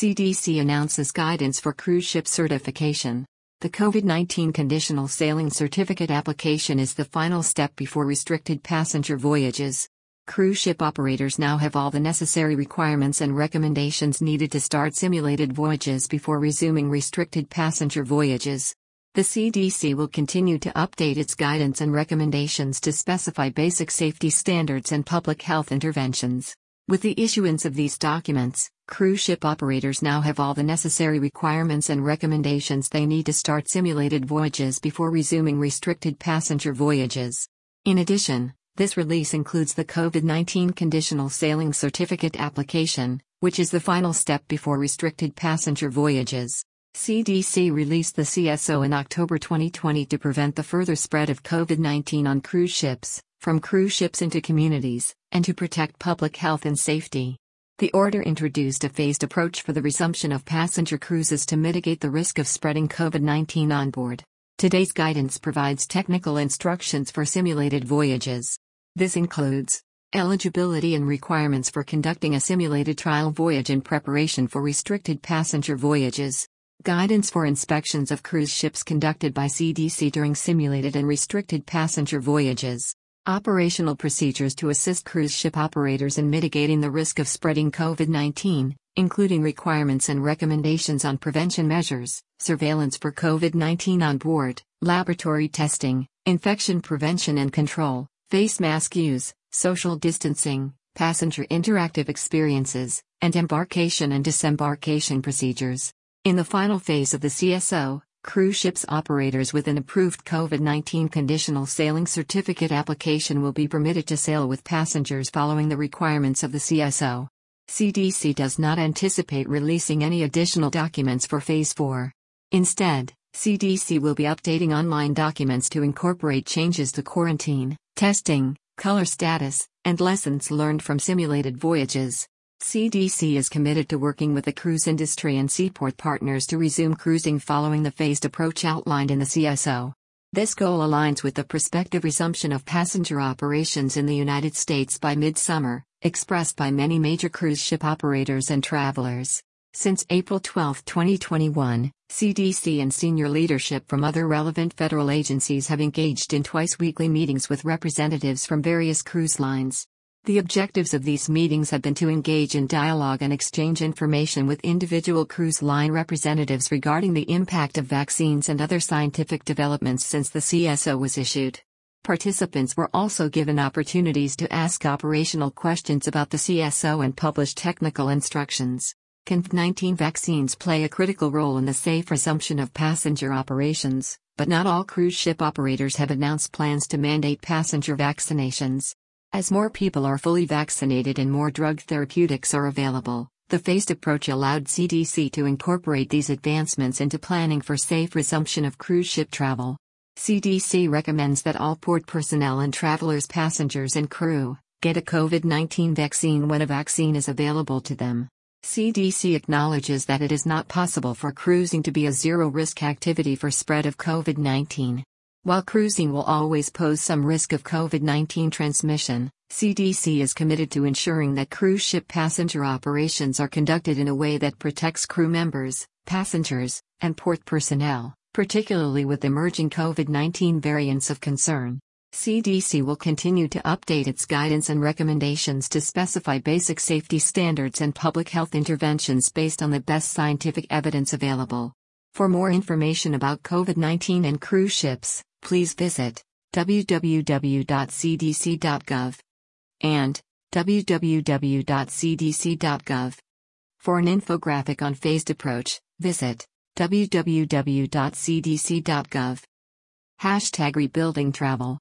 CDC announces guidance for cruise ship certification. The COVID 19 conditional sailing certificate application is the final step before restricted passenger voyages. Cruise ship operators now have all the necessary requirements and recommendations needed to start simulated voyages before resuming restricted passenger voyages. The CDC will continue to update its guidance and recommendations to specify basic safety standards and public health interventions. With the issuance of these documents, cruise ship operators now have all the necessary requirements and recommendations they need to start simulated voyages before resuming restricted passenger voyages. In addition, this release includes the COVID 19 Conditional Sailing Certificate application, which is the final step before restricted passenger voyages. CDC released the CSO in October 2020 to prevent the further spread of COVID 19 on cruise ships, from cruise ships into communities, and to protect public health and safety. The order introduced a phased approach for the resumption of passenger cruises to mitigate the risk of spreading COVID 19 on board. Today's guidance provides technical instructions for simulated voyages. This includes eligibility and requirements for conducting a simulated trial voyage in preparation for restricted passenger voyages, guidance for inspections of cruise ships conducted by CDC during simulated and restricted passenger voyages. Operational procedures to assist cruise ship operators in mitigating the risk of spreading COVID 19, including requirements and recommendations on prevention measures, surveillance for COVID 19 on board, laboratory testing, infection prevention and control, face mask use, social distancing, passenger interactive experiences, and embarkation and disembarkation procedures. In the final phase of the CSO, Cruise ships operators with an approved COVID 19 conditional sailing certificate application will be permitted to sail with passengers following the requirements of the CSO. CDC does not anticipate releasing any additional documents for Phase 4. Instead, CDC will be updating online documents to incorporate changes to quarantine, testing, color status, and lessons learned from simulated voyages. CDC is committed to working with the cruise industry and seaport partners to resume cruising following the phased approach outlined in the CSO. This goal aligns with the prospective resumption of passenger operations in the United States by midsummer, expressed by many major cruise ship operators and travelers. Since April 12, 2021, CDC and senior leadership from other relevant federal agencies have engaged in twice weekly meetings with representatives from various cruise lines. The objectives of these meetings have been to engage in dialogue and exchange information with individual cruise line representatives regarding the impact of vaccines and other scientific developments since the CSO was issued. Participants were also given opportunities to ask operational questions about the CSO and publish technical instructions. COVID 19 vaccines play a critical role in the safe resumption of passenger operations, but not all cruise ship operators have announced plans to mandate passenger vaccinations. As more people are fully vaccinated and more drug therapeutics are available, the phased approach allowed CDC to incorporate these advancements into planning for safe resumption of cruise ship travel. CDC recommends that all port personnel and travelers, passengers, and crew get a COVID 19 vaccine when a vaccine is available to them. CDC acknowledges that it is not possible for cruising to be a zero risk activity for spread of COVID 19. While cruising will always pose some risk of COVID 19 transmission, CDC is committed to ensuring that cruise ship passenger operations are conducted in a way that protects crew members, passengers, and port personnel, particularly with emerging COVID 19 variants of concern. CDC will continue to update its guidance and recommendations to specify basic safety standards and public health interventions based on the best scientific evidence available. For more information about COVID 19 and cruise ships, please visit www.cdc.gov and www.cdc.gov. For an infographic on phased approach, visit www.cdc.gov. Hashtag rebuilding travel.